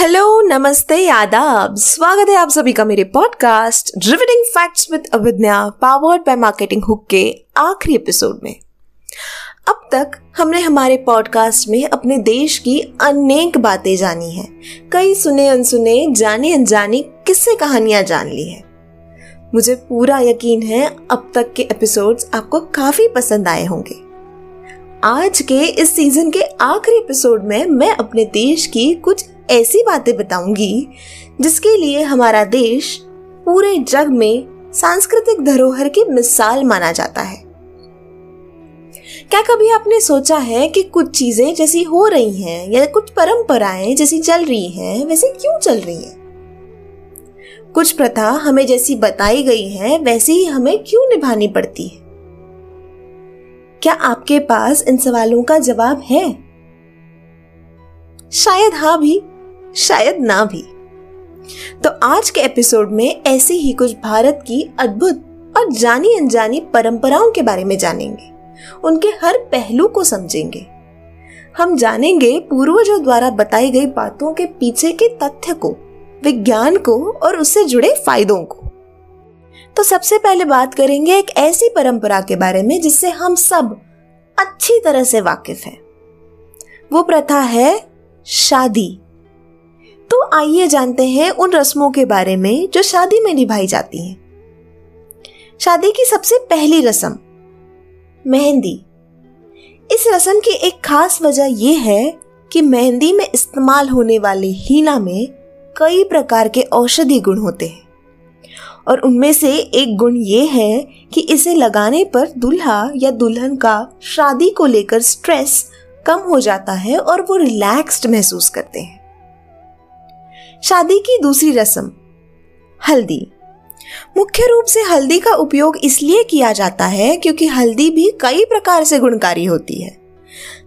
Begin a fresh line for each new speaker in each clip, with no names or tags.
Hello नमस्ते, आदाब। स्वागत है आप सभी का मेरे podcast revealing facts with Avidya powered by marketing hook के आखिरी एपिसोड में। अब तक हमने हमारे पॉडकास्ट में अपने देश की अनेक बातें जानी हैं। कई सुने, अनसुने, जाने, अनजाने किस्से कहानियाँ जान ली हैं। मुझे पूरा यकीन है अब तक के एपिसोड्स आपको काफ़ी पसंद आए होंगे। आज के इस सीज़न के आखिरी एपिसोड में मैं अपने देश की कुछ ऐसी बातें बताऊँगी जिसके लिए हमारा देश पूरे जग में सांस्कृतिक धरोहर की मिसाल माना जाता है। क्या कभी आपने सोचा है कि कुछ चीज़ें जैसी हो रही हैं या कुछ परंपराएँ जैसी चल रही हैं, वैसे क्यों चल रही हैं? कुछ प्रथा हमें जैसी बताई गई है, वैसे ही हमें क्यों निभानी पड़ती है? क्या आपके पास इन सवालों का जवाब है? शायद हाँ भी। शायद ना भी। तो आज के एपिसोड में ऐसे ही कुछ भारत की अद्भुत और जानी अनजानी परंपराओं के बारे में जानेंगे। उनके हर पहलू को समझेंगे। हम जानेंगे पूर्वजों द्वारा बताई गई बातों के पीछे के तथ्य को, विज्ञान को और उससे जुड़े फायदों को। तो सबसे पहले बात करेंगे एक ऐसी परंपरा के बारे में जिससे हम सब अच्छी तरह से वाकिफ हैं। वो प्रथा है शादी। आइए जानते हैं उन रस्मों के बारे में जो शादी में निभाई जाती हैं। शादी की सबसे पहली रस्म, मेहंदी। इस रस्म की एक खास वजह यह है कि मेहंदी में इस्तेमाल होने वाले हीना में कई प्रकार के औषधि गुण होते हैं। और उनमें से एक गुण ये है कि इसे लगाने पर दुल्हा या दुल्हन का शादी को लेकर स्ट्रेस कम हो जाता है और वो रिलैक्स्ड महसूस करते हैं। शादी की दूसरी रस्म। हल्दी। मुख्य रूप से हल्दी का उपयोग इसलिए किया जाता है क्योंकि हल्दी भी कई प्रकार से गुणकारी होती है।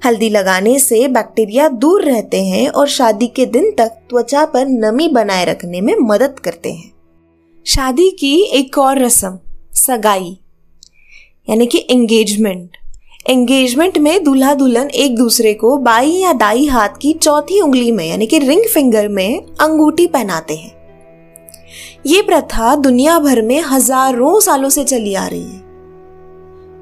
हल्दी लगाने से बैक्टीरिया दूर रहते हैं और शादी के दिन तक त्वचा पर नमी बनाए रखने में मदद करते हैं। शादी की एक और रस्म, सगाई, यानी कि एंगेजमेंट एंगेजमेंट में दूल्हा दुल्हन एक दूसरे को बाई या दाई हाथ की चौथी उंगली में, यानी कि रिंग फिंगर में अंगूठी पहनाते हैं। ये प्रथा दुनिया भर में हज़ारों सालों से चली आ रही है।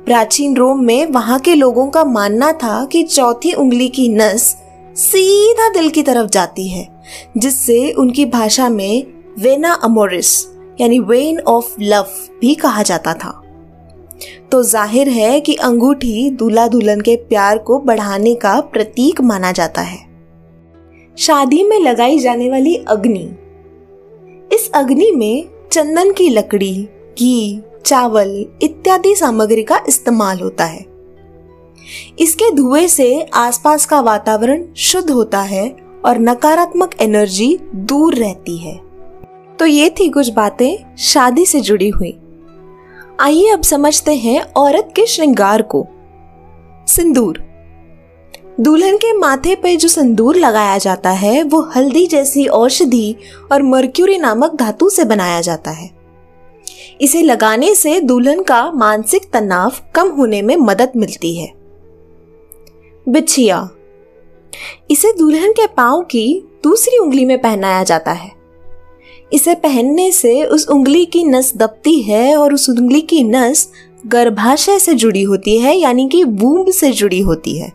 प्राचीन रोम में वहाँ के लोगों का मानना था कि चौथी उंगली की नस सीधा दिल की तरफ़ जाती है, जिससे उनकी भाषा में वेना अमोरिस, यानी वेन ऑफ़ लव भी कहा जाता था। तो ज़ाहिर है कि अंगूठी दूल्हा दुल्हन के प्यार को बढ़ाने का प्रतीक माना जाता है। शादी में लगाई जाने वाली अग्नि। इस अग्नि में चंदन की लकड़ी, घी, चावल इत्यादि सामग्री का इस्तेमाल होता है। इसके धुएँ से आसपास का वातावरण शुद्ध होता है और नकारात्मक एनर्जी दूर रहती है। तो ये थी कुछ बातें शादी से जुड़ी हुई। आइए अब समझते हैं औरत के श्रृंगार को। सिंदूर। दुल्हन के माथे पर जो सिंदूर लगाया जाता है, वो हल्दी जैसी औषधि और मर्क्यूरी नामक धातु से बनाया जाता है। इसे लगाने से दुल्हन का मानसिक तनाव कम होने में मदद मिलती है। बिछिया। इसे दुल्हन के पाँव की दूसरी उंगली में पहनाया जाता है। इसे पहनने से उस उंगली की नस दबती है और उस उंगली की नस गर्भाशय से जुड़ी होती है, यानी कि वूम्ब से जुड़ी होती है,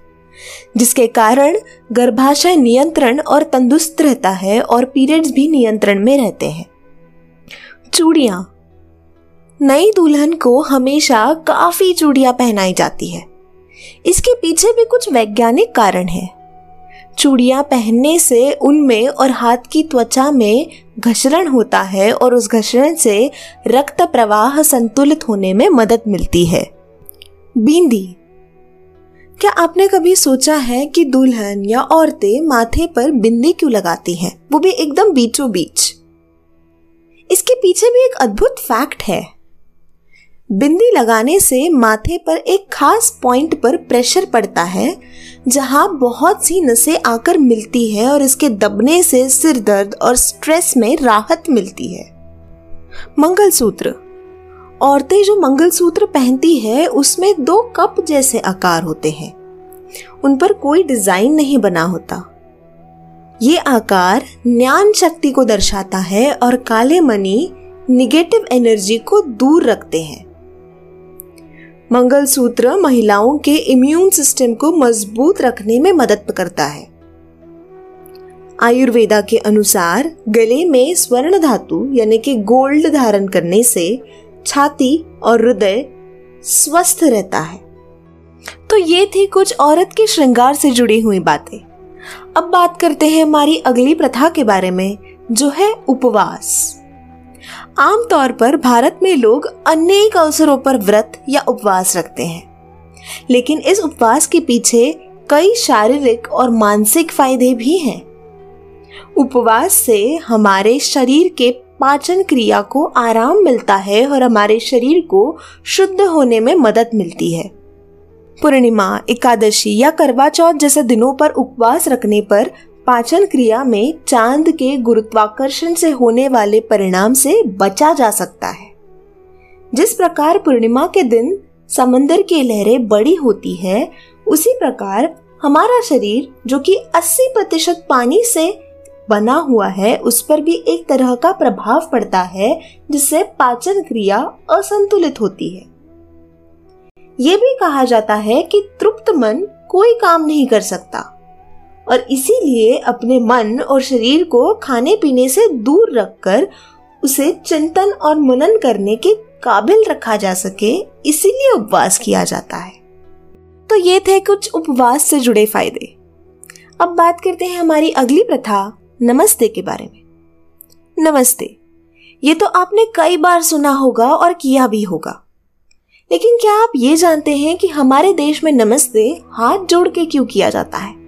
जिसके कारण गर्भाशय नियंत्रण और तंदुरुस्त रहता है और पीरियड्स भी नियंत्रण में रहते हैं। चूड़ियाँ। नई दुल्हन को हमेशा काफ़ी चूड़ियाँ पहनाई जाती है। इसके पीछे भी कुछ वैज्ञानिक कारण है। चूड़ियाँ पहनने से उनमें और हाथ की त्वचा में घसरण होता है और उस घसरण से रक्त प्रवाह संतुलित होने में मदद मिलती है। बींदी। क्या आपने कभी सोचा है कि दुल्हन या औरतें माथे पर बिंदी क्यों लगाती हैं? वो भी एकदम बीचों बीच इसके पीछे भी एक अद्भुत फैक्ट है। बिंदी लगाने से माथे पर एक खास पॉइंट पर प्रेशर पड़ता है जहाँ बहुत सी नसें आकर मिलती है और इसके दबने से सिर दर्द और स्ट्रेस में राहत मिलती है। मंगलसूत्र। औरतें जो मंगलसूत्र पहनती है, उसमें दो कप जैसे आकार होते हैं। उन पर कोई डिज़ाइन नहीं बना होता। ये आकार ज्ञान शक्ति को दर्शाता है और काले मनी निगेटिव एनर्जी को दूर रखते हैं। मंगलसूत्र महिलाओं के इम्यून सिस्टम को मज़बूत रखने में मदद करता है। आयुर्वेदा के अनुसार, गले में स्वर्ण धातु यानी कि गोल्ड धारण करने से छाती और हृदय स्वस्थ रहता है। तो ये थी कुछ औरत के श्रृंगार से जुड़ी हुई बातें। अब बात करते हैं हमारी अगली प्रथा के बारे में, जो है उपवास। आमतौर पर भारत में लोग अनेक अवसरों पर व्रत या उपवास रखते हैं। लेकिन इस उपवास के पीछे कई शारीरिक और मानसिक फ़ायदे भी हैं। उपवास से हमारे शरीर के पाचन क्रिया को आराम मिलता है और हमारे शरीर को शुद्ध होने में मदद मिलती है। पूर्णिमा, एकादशी या करवा चौथ जैसे दिनों पर उपवास रखने पर पाचन क्रिया में चाँद के गुरुत्वाकर्षण से होने वाले परिणाम से बचा जा सकता है। जिस प्रकार पूर्णिमा के दिन समंदर की लहरें बड़ी होती है, उसी प्रकार हमारा शरीर, जो कि 80 प्रतिशत पानी से बना हुआ है, उस पर भी एक तरह का प्रभाव पड़ता है, जिससे पाचन क्रिया असंतुलित होती है। ये भी कहा जाता है कि तृप्त मन कोई काम नहीं कर सकता। और इसीलिए अपने मन और शरीर को खाने पीने से दूर रखकर उसे चिंतन और मनन करने के काबिल रखा जा सके, इसीलिए उपवास किया जाता है। तो ये थे कुछ उपवास से जुड़े फ़ायदे। अब बात करते हैं हमारी अगली प्रथा, नमस्ते के बारे में। नमस्ते, ये तो आपने कई बार सुना होगा और किया भी होगा। लेकिन क्या आप ये जानते हैं कि हमारे देश में नमस्ते हाथ जोड़ के क्यों किया जाता है?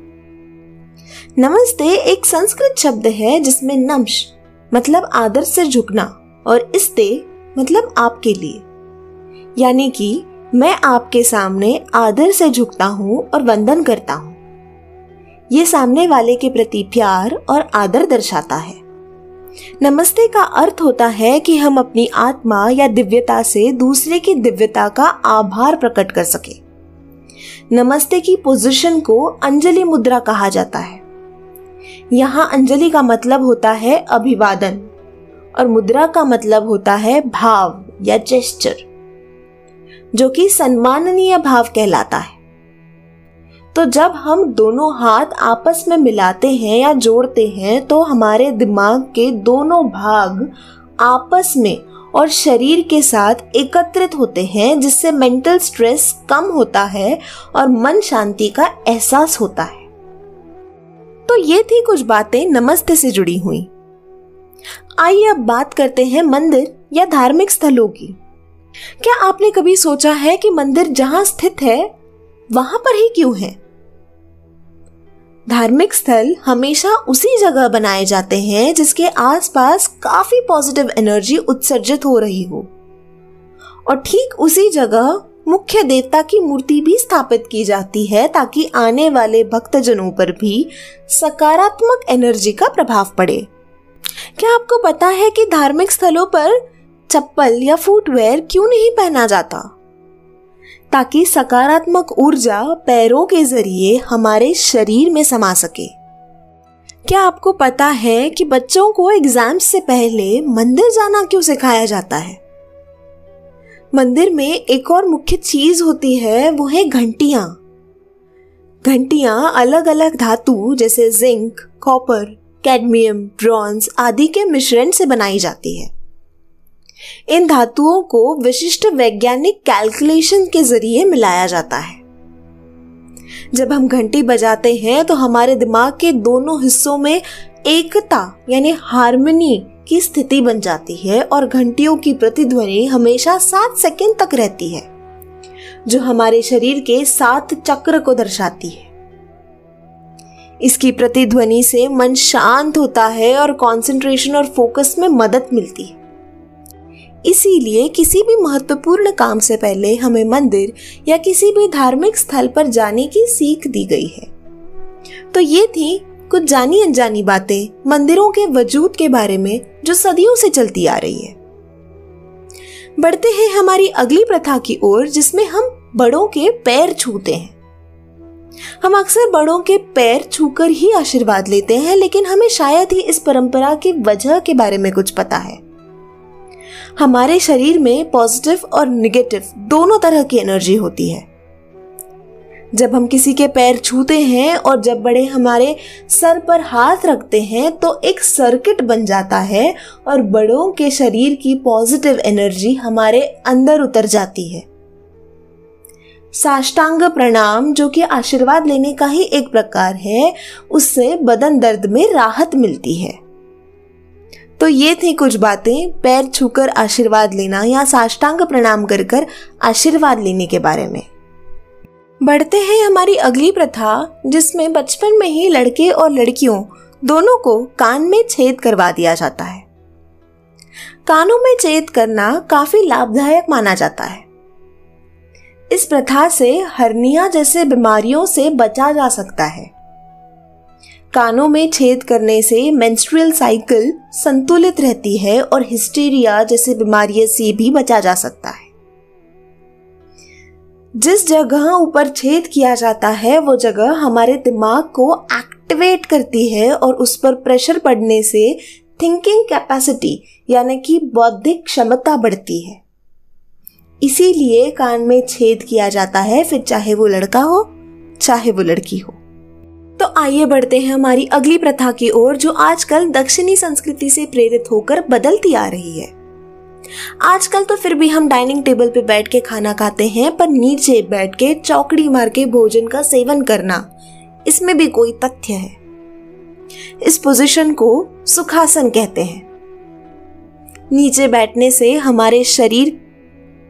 नमस्ते एक संस्कृत शब्द है जिसमें नम्श मतलब आदर से झुकना और इस्ते मतलब आपके लिए। यानी कि मैं आपके सामने आदर से झुकता हूँ और वंदन करता हूँ। ये सामने वाले के प्रति प्यार और आदर दर्शाता है। नमस्ते का अर्थ होता है कि हम अपनी आत्मा या दिव्यता से दूसरे की दिव्यता का आभार प्रकट कर सके। नमस्ते की पोजीशन को अंजलि मुद्रा कहा जाता है। यहाँ अंजलि का मतलब होता है अभिवादन और मुद्रा का मतलब होता है भाव या जेस्चर जो कि सम्माननीय भाव कहलाता है। तो जब हम दोनों हाथ आपस में मिलाते हैं या जोड़ते हैं तो हमारे दिमाग के दोनों भाग आपस में और शरीर के साथ एकत्रित होते हैं, जिससे मेंटल स्ट्रेस कम होता है और मन शांति का एहसास होता है। तो ये थी कुछ बातें नमस्ते से जुड़ी हुई। आइए अब बात करते हैं मंदिर या धार्मिक स्थलों की। क्या आपने कभी सोचा है कि मंदिर जहाँ स्थित है, वहाँ पर ही क्यों है? धार्मिक स्थल हमेशा उसी जगह बनाए जाते हैं जिसके आसपास काफ़ी पॉजिटिव एनर्जी उत्सर्जित हो रही हो। और ठीक उसी जगह मुख्य देवता की मूर्ति भी स्थापित की जाती है ताकि आने वाले भक्तजनों पर भी सकारात्मक एनर्जी का प्रभाव पड़े। क्या आपको पता है कि धार्मिक स्थलों पर चप्पल या फुटवेयर क्यों नहीं पहना जाता? ताकि सकारात्मक ऊर्जा पैरों के ज़रिए हमारे शरीर में समा सके। क्या आपको पता है कि बच्चों को एग्ज़ाम्स से पहले मंदिर जाना क्यों सिखाया जाता है? मंदिर में एक और मुख्य चीज़ होती है, वो है घंटियाँ। घंटियाँ अलग अलग धातु, जैसे जिंक, कॉपर, कैडमियम, ब्रॉन्ज आदि के मिश्रण से बनाई जाती है। इन धातुओं को विशिष्ट वैज्ञानिक कैलकुलेशन के ज़रिए मिलाया जाता है। जब हम घंटी बजाते हैं तो हमारे दिमाग के दोनों हिस्सों में एकता, यानी हारमोनी की स्थिति बन जाती है और घंटियों की प्रतिध्वनि हमेशा सात सेकंड तक रहती है, जो हमारे शरीर के सात चक्र को दर्शाती है। इसकी प्रतिध्वनि से मन शांत होता है और कंसंट्रेशन और फोकस में मदद मिलती है। इसीलिए किसी भी महत्वपूर्ण काम से पहले हमें मंदिर या किसी भी धार्मिक स्थल पर जाने की सीख दी गई है। तो ये थी कुछ जानी अनजानी बातें मंदिरों के वजूद के बारे में जो सदियों से चलती आ रही है। बढ़ते हैं हमारी अगली प्रथा की ओर, जिसमें हम बड़ों के पैर छूते हैं। हम अक्सर बड़ों के पैर छूकर ही आशीर्वाद लेते हैं, लेकिन हमें शायद ही इस परंपरा की वजह के बारे में कुछ पता है। हमारे शरीर में पॉजिटिव और निगेटिव दोनों तरह की एनर्जी होती है। जब हम किसी के पैर छूते हैं और जब बड़े हमारे सर पर हाथ रखते हैं तो एक सर्किट बन जाता है और बड़ों के शरीर की पॉजिटिव एनर्जी हमारे अंदर उतर जाती है। साष्टांग प्रणाम, जो कि आशीर्वाद लेने का ही एक प्रकार है, उससे बदन दर्द में राहत मिलती है। तो ये थी कुछ बातें, पैर छूकर आशीर्वाद लेना या साष्टांग प्रणाम कर कर आशीर्वाद लेने के बारे में। बढ़ते हैं हमारी अगली प्रथा, जिसमें बचपन में ही लड़के और लड़कियों दोनों को कान में छेद करवा दिया जाता है। कानों में छेद करना काफ़ी लाभदायक माना जाता है। इस प्रथा से हर्निया जैसे बीमारियों से बचा जा सकता है। कानों में छेद करने से मेंस्ट्रुअल साइकिल संतुलित रहती है और हिस्टीरिया जैसे बीमारियों से भी बचा जा सकता है। जिस जगह ऊपर छेद किया जाता है, वो जगह हमारे दिमाग को एक्टिवेट करती है और उस पर प्रेशर पड़ने से थिंकिंग कैपेसिटी यानी कि बौद्धिक क्षमता बढ़ती है। इसीलिए कान में छेद किया जाता है, फिर चाहे वो लड़का हो, चाहे वो लड़की हो। तो आइए बढ़ते हैं हमारी अगली प्रथा की ओर, जो आजकल दक्षिणी संस्कृति से प्रेरित होकर बदलती आ रही है। आजकल तो फिर भी हम डाइनिंग टेबल पे बैठ के खाना खाते हैं, पर नीचे बैठ के चौकड़ी मार के भोजन का सेवन करना, इसमें भी कोई तथ्य है। इस पोजीशन को सुखासन कहते हैं। नीचे बैठने से हमारे शरीर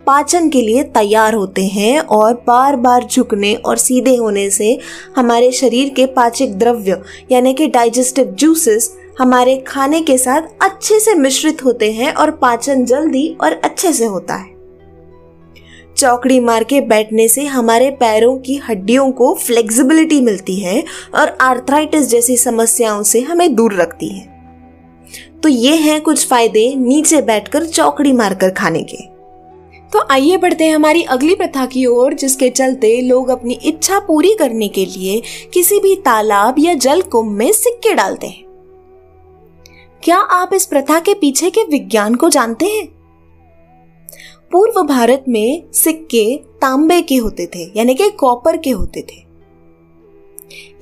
पाचन के लिए तैयार होते हैं और बार बार झुकने और सीधे होने से हमारे शरीर के पाचक द्रव्य, यानी कि डाइजेस्टिव जूसेस हमारे खाने के साथ अच्छे से मिश्रित होते हैं और पाचन जल्दी और अच्छे से होता है। चौकड़ी मार के बैठने से हमारे पैरों की हड्डियों को फ्लेक्सिबिलिटी मिलती है और आर्थराइटिस जैसी समस्याओं से हमें दूर रखती है। तो ये हैं कुछ फ़ायदे नीचे बैठकर चौकड़ी मारकर खाने के। तो आइए बढ़ते हैं हमारी अगली प्रथा की ओर, जिसके चलते लोग अपनी इच्छा पूरी करने के लिए किसी भी तालाब या जल कुंभ में सिक्के डालते हैं। क्या आप इस प्रथा के पीछे के विज्ञान को जानते हैं? पूर्व भारत में सिक्के तांबे के होते थे, यानी कि कॉपर के होते थे।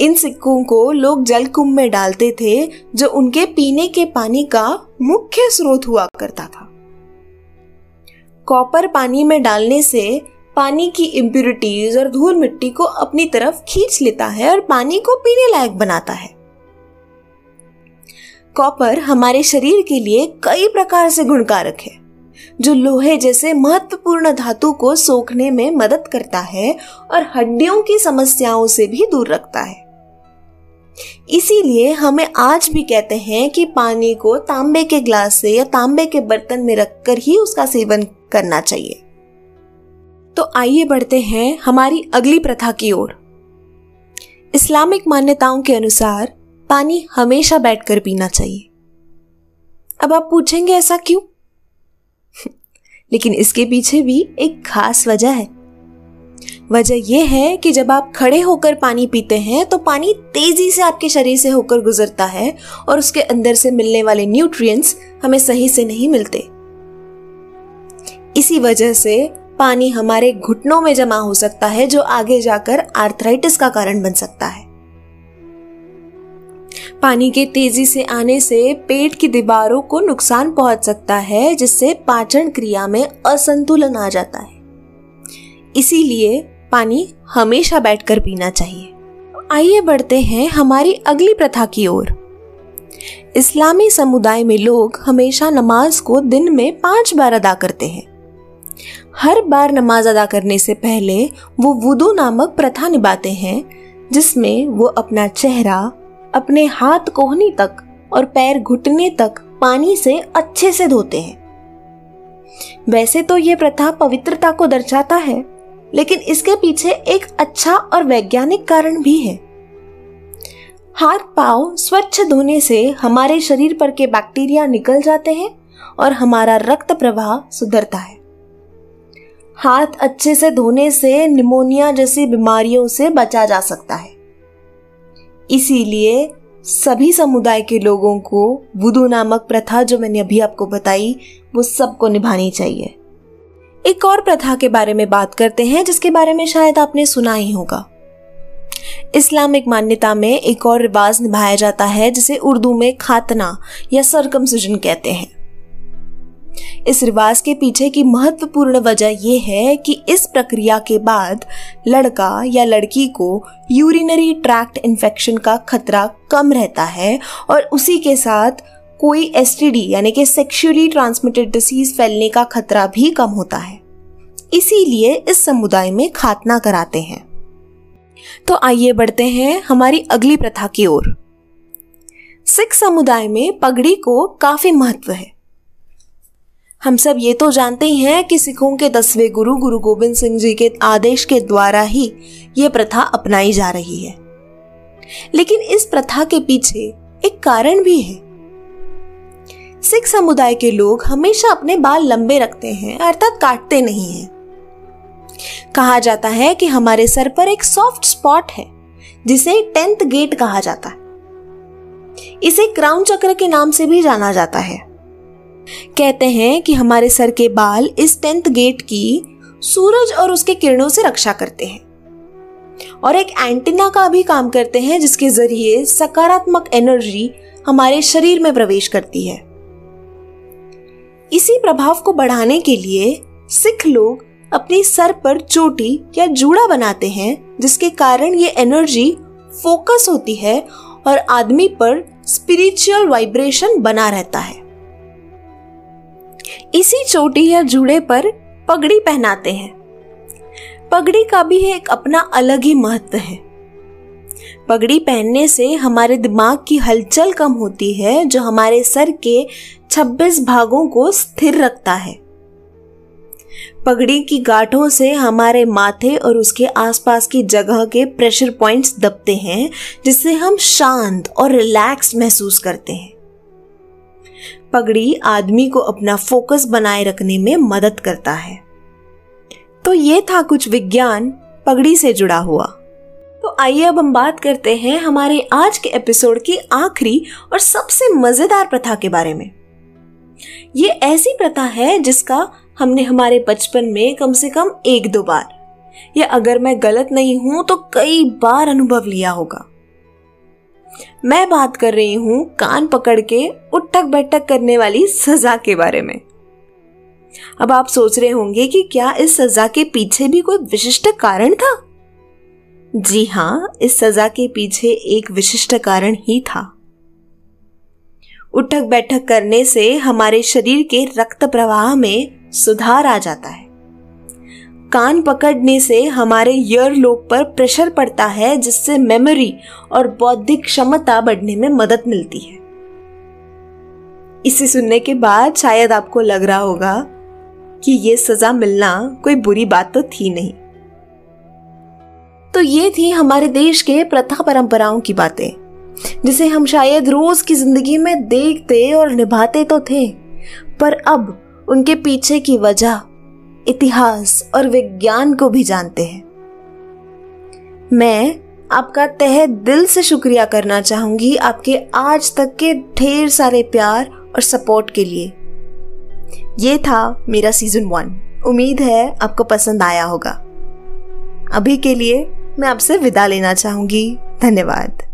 इन सिक्कों को लोग जल कुंभ में डालते थे, जो उनके पीने के पानी का मुख्य स्रोत हुआ करता था। कॉपर पानी में डालने से पानी की इम्प्यूरिटीज और धूल मिट्टी को अपनी तरफ़ खींच लेता है और पानी को पीने लायक बनाता है। कॉपर हमारे शरीर के लिए कई प्रकार से गुणकारक है, जो लोहे जैसे महत्वपूर्ण धातु को सोखने में मदद करता है और हड्डियों की समस्याओं से भी दूर रखता है। इसीलिए हमें आज भी कहते हैं कि पानी को तांबे के ग्लास से या तांबे के बर्तन में रखकर ही उसका सेवन करना चाहिए। तो आइए बढ़ते हैं हमारी अगली प्रथा की ओर। इस्लामिक मान्यताओं के अनुसार पानी हमेशा बैठकर पीना चाहिए। अब आप पूछेंगे ऐसा क्यों? लेकिन इसके पीछे भी एक खास वजह है। वजह यह है कि जब आप खड़े होकर पानी पीते हैं तो पानी तेज़ी से आपके शरीर से होकर गुजरता है और उसके अंदर से मिलने वाले न्यूट्रिएंट्स हमें सही से नहीं मिलते। इसी वजह से पानी हमारे घुटनों में जमा हो सकता है, जो आगे जाकर आर्थराइटिस का कारण बन सकता है। पानी के तेज़ी से आने से पेट की दीवारों को नुकसान पहुँच सकता है, जिससे पाचन क्रिया में असंतुलन आ जाता है। इसीलिए पानी हमेशा बैठकर पीना चाहिए। आइए बढ़ते हैं हमारी अगली प्रथा की ओर। इस्लामी समुदाय में लोग हमेशा नमाज़ को दिन में पाँच बार अदा करते हैं। हर बार नमाज़ अदा करने से पहले वो वुदू नामक प्रथा निभाते हैं, जिसमें वो अपना चेहरा अपने हाथ कोहनी तक और पैर घुटने तक पानी से अच्छे से धोते हैं। वैसे तो ये प्रथा पवित्रता को दर्शाता है, लेकिन इसके पीछे एक अच्छा और वैज्ञानिक कारण भी है। हाथ पाव स्वच्छ धोने से हमारे शरीर पर के बैक्टीरिया निकल जाते हैं और हमारा रक्त प्रवाह सुधरता है। हाथ अच्छे से धोने से निमोनिया जैसी बीमारियों से बचा जा सकता है। इसीलिए सभी समुदाय के लोगों को वुदू नामक प्रथा जो मैंने अभी आपको बताई, वो सबको निभानी चाहिए। एक और प्रथा के बारे में बात करते हैं, जिसके बारे में शायद आपने सुना ही होगा। इस्लामिक मान्यता में एक और रिवाज निभाया जाता है, जिसे उर्दू में खातना या सरकमसिजन कहते हैं। इस रिवाज के पीछे की महत्वपूर्ण वजह यह है कि इस प्रक्रिया के बाद लड़का या लड़की को यूरिनरी ट्रैक्ट इन्फेक्शन का खतरा कम रहता है और उसी के साथ कोई एसटीडी यानी कि सेक्सुअली ट्रांसमिटेड डिसीज फैलने का खतरा भी कम होता है। इसीलिए इस समुदाय में खातना कराते हैं। तो आइए बढ़ते हैं हमारी अगली प्रथा की ओर। सिख समुदाय में पगड़ी को काफ़ी महत्व है। हम सब ये तो जानते ही हैं कि सिखों के दसवें गुरु गुरु गोविंद सिंह जी के आदेश के द्वारा ही ये प्रथा अपनाई जा रही है। लेकिन इस प्रथा के पीछे एक कारण भी है। सिख समुदाय के लोग हमेशा अपने बाल लंबे रखते हैं, अर्थात काटते नहीं हैं। कहा जाता है कि हमारे सर पर एक सॉफ्ट स्पॉट है, जिसे टेंथ गेट कहा जाता है। इसे क्राउन चक्र के नाम से भी जाना जाता है। कहते हैं कि हमारे सर के बाल इस टेंथ गेट की सूरज और उसके किरणों से रक्षा करते हैं। और एक एंटीना का भी काम करते हैं, जिसके ज़रिए सकारात्मक एनर्जी हमारे शरीर में प्रवेश करती है। इसी प्रभाव को बढ़ाने के लिए सिख लोग अपनी सर पर चोटी या जूड़ा बनाते हैं, जिसके कारण ये एनर्जी फोकस होती है और आदमी पर स्पिरिचुअल वाइब्रेशन बना रहता है। इसी चोटी या जूड़े पर पगड़ी पहनाते हैं। पगड़ी का भी एक अपना अलग ही महत्व है। पगड़ी पहनने से हमारे दिमाग की हलचल कम होती है, जो हमारे सर के 26 भागों को स्थिर रखता है। पगड़ी की गांठों से हमारे माथे और उसके आसपास की जगह के प्रेशर पॉइंट्स दबते हैं, जिससे हम शांत और रिलैक्स महसूस करते हैं। पगड़ी आदमी को अपना फोकस बनाए रखने में मदद करता है। तो ये था कुछ विज्ञान पगड़ी से जुड़ा हुआ। तो आइए अब हम बात करते हैं हमारे आज के एपिसोड की आखिरी और सबसे मज़ेदार प्रथा के बारे में। ये ऐसी प्रथा है जिसका हमने हमारे बचपन में कम से कम एक दो बार। या अगर मैं गलत नहीं हूँ तो कई बार अनुभव लिया होगा। मैं बात कर रही हूँ कान पकड़ के उठक बैठक करने वाली सजा के बारे में। अब आप सोच रहे होंगे कि क्या इस सजा के पीछे भी कोई विशिष्ट कारण था? जी हाँ, इस सजा के पीछे एक विशिष्ट कारण ही था। उठक बैठक करने से हमारे शरीर के रक्त प्रवाह में सुधार आ जाता है। कान पकड़ने से हमारे ईयर लोब पर प्रेशर पड़ता है, जिससे मेमोरी और बौद्धिक क्षमता बढ़ने में मदद मिलती है। इसे सुनने के बाद शायद आपको लग रहा होगा कि ये सजा मिलना कोई बुरी बात तो थी नहीं। तो ये थी हमारे देश के प्रथा परंपराओं की बातें, जिसे हम शायद रोज की ज़िंदगी में देखते और निभाते तो थे, पर अब उनके पीछे की वजह इतिहास और विज्ञान को भी जानते हैं। मैं आपका तहे दिल से शुक्रिया करना चाहूँगी आपके आज तक के ढेर सारे प्यार और सपोर्ट के लिए। ये था मेरा सीज़न वन उम्मीद है आपको पसंद आया होगा। अभी के लिए मैं आपसे विदा लेना चाहूँगी। धन्यवाद।